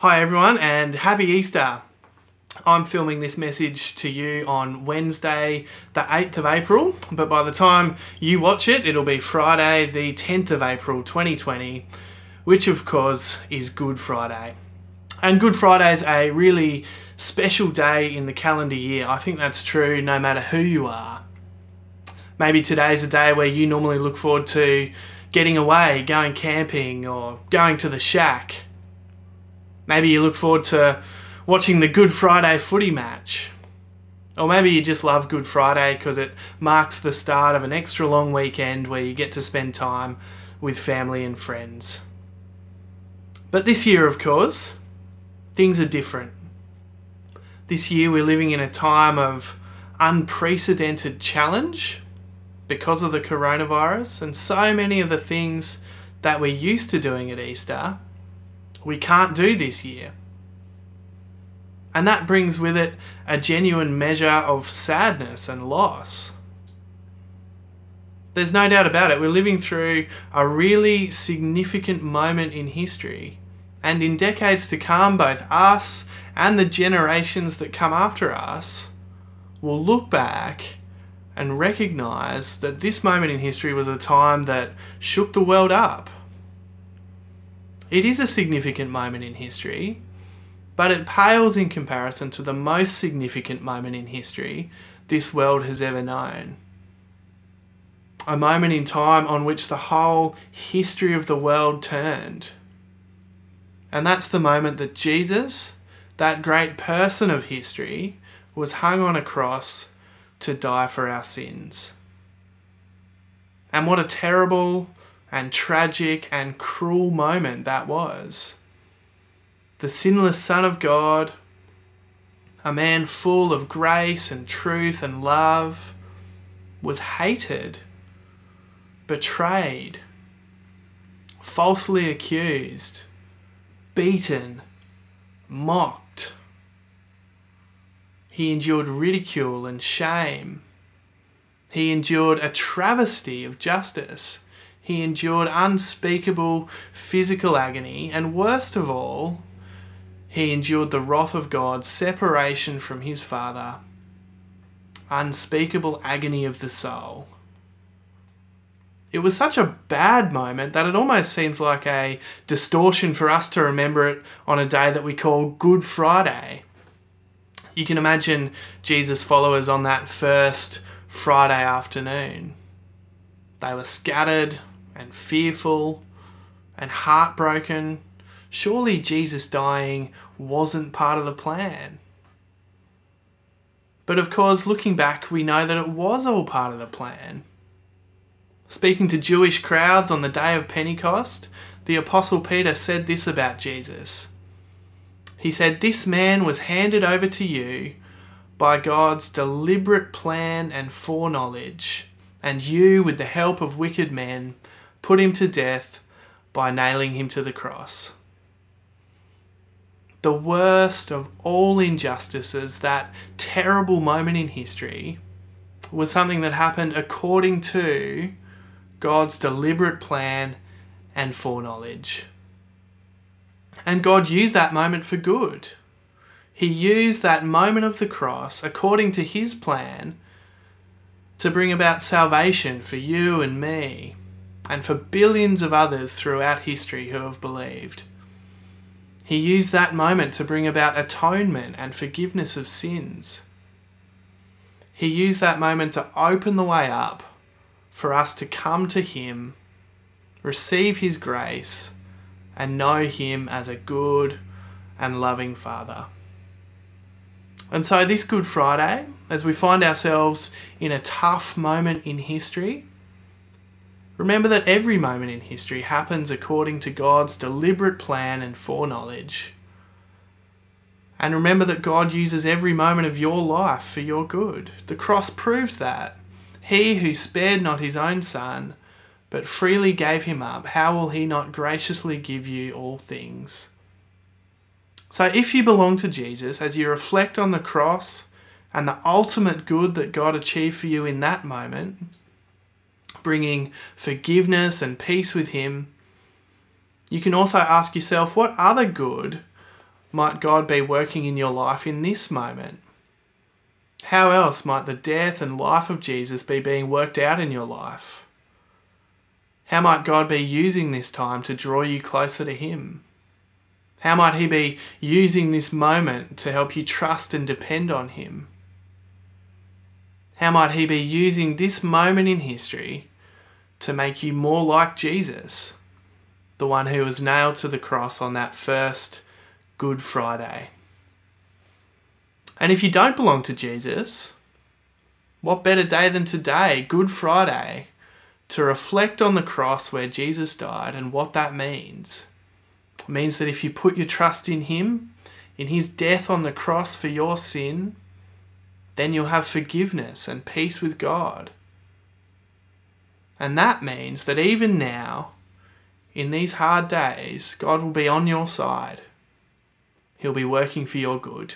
Hi, everyone, and happy Easter. I'm filming this message to you on Wednesday, the 8th of April, but by the time you watch it, it'll be Friday, the 10th of April 2020, which of course is Good Friday. And Good Friday is a really special day in the calendar year. I think that's true no matter who you are. Maybe today's a day where you normally look forward to getting away, going camping, or going to the shack Maybe you look forward to watching the Good Friday footy match. Or maybe you just love Good Friday because it marks the start of an extra long weekend where you get to spend time with family and friends. But this year, of course, things are different. This year, we're living in a time of unprecedented challenge because of the coronavirus, and so many of the things that we're used to doing at Easter we can't do this year. And that brings with it a genuine measure of sadness and loss. There's no doubt about it, we're living through a really significant moment in history. And in decades to come, both us and the generations that come after us will look back and recognize that this moment in history was a time that shook the world up it is a significant moment in history, but it pales in comparison to the most significant moment in history this world has ever known. A moment in time on which the whole history of the world turned. And that's the moment that Jesus, that great person of history, was hung on a cross to die for our sins. And what a terrible and tragic and cruel moment that was. The sinless Son of God, a man full of grace and truth and love, was hated, betrayed, falsely accused, beaten, mocked. He endured ridicule and shame. He endured a travesty of justice he endured unspeakable physical agony, and worst of all, he endured the wrath of God, separation from his Father, unspeakable agony of the soul. It was such a bad moment that it almost seems like a distortion for us to remember it on a day that we call Good Friday. You can imagine Jesus' followers on that first Friday afternoon. They were scattered, and fearful and heartbroken. Surely Jesus dying wasn't part of the plan. But of course, looking back, we know that it was all part of the plan. Speaking to Jewish crowds on the day of Pentecost, the Apostle Peter said this about Jesus. He said, This man was handed over to you by God's deliberate plan and foreknowledge, and you, with the help of wicked men, put him to death by nailing him to the cross. The worst of all injustices, that terrible moment in history, was something that happened according to God's deliberate plan and foreknowledge. And God used that moment for good. He used that moment of the cross according to His plan to bring about salvation for you and me and for billions of others throughout history who have believed. He used that moment to bring about atonement and forgiveness of sins. He used that moment to open the way up for us to come to Him, receive His grace, and know Him as a good and loving Father. And so, this Good Friday, as we find ourselves in a tough moment in history, Remember that every moment in history happens according to God's deliberate plan and foreknowledge. And remember that God uses every moment of your life for your good. The cross proves that. He who spared not his own son, but freely gave him up, how will he not graciously give you all things? So, if you belong to Jesus, as you reflect on the cross and the ultimate good that God achieved for you in that moment, bringing forgiveness and peace with Him, you can also ask yourself, what other good might God be working in your life in this moment? How else might the death and life of Jesus be being worked out in your life? How might God be using this time to draw you closer to Him? How might He be using this moment to help you trust and depend on Him? How might He be using this moment in history to make you more like Jesus, the one who was nailed to the cross on that first Good Friday? And if you don't belong to Jesus, what better day than today, Good Friday, to reflect on the cross where Jesus died and what that means? It means that if you put your trust in Him, in His death on the cross for your sin, then you'll have forgiveness and peace with God. And that means that even now, in these hard days, God will be on your side. He'll be working for your good.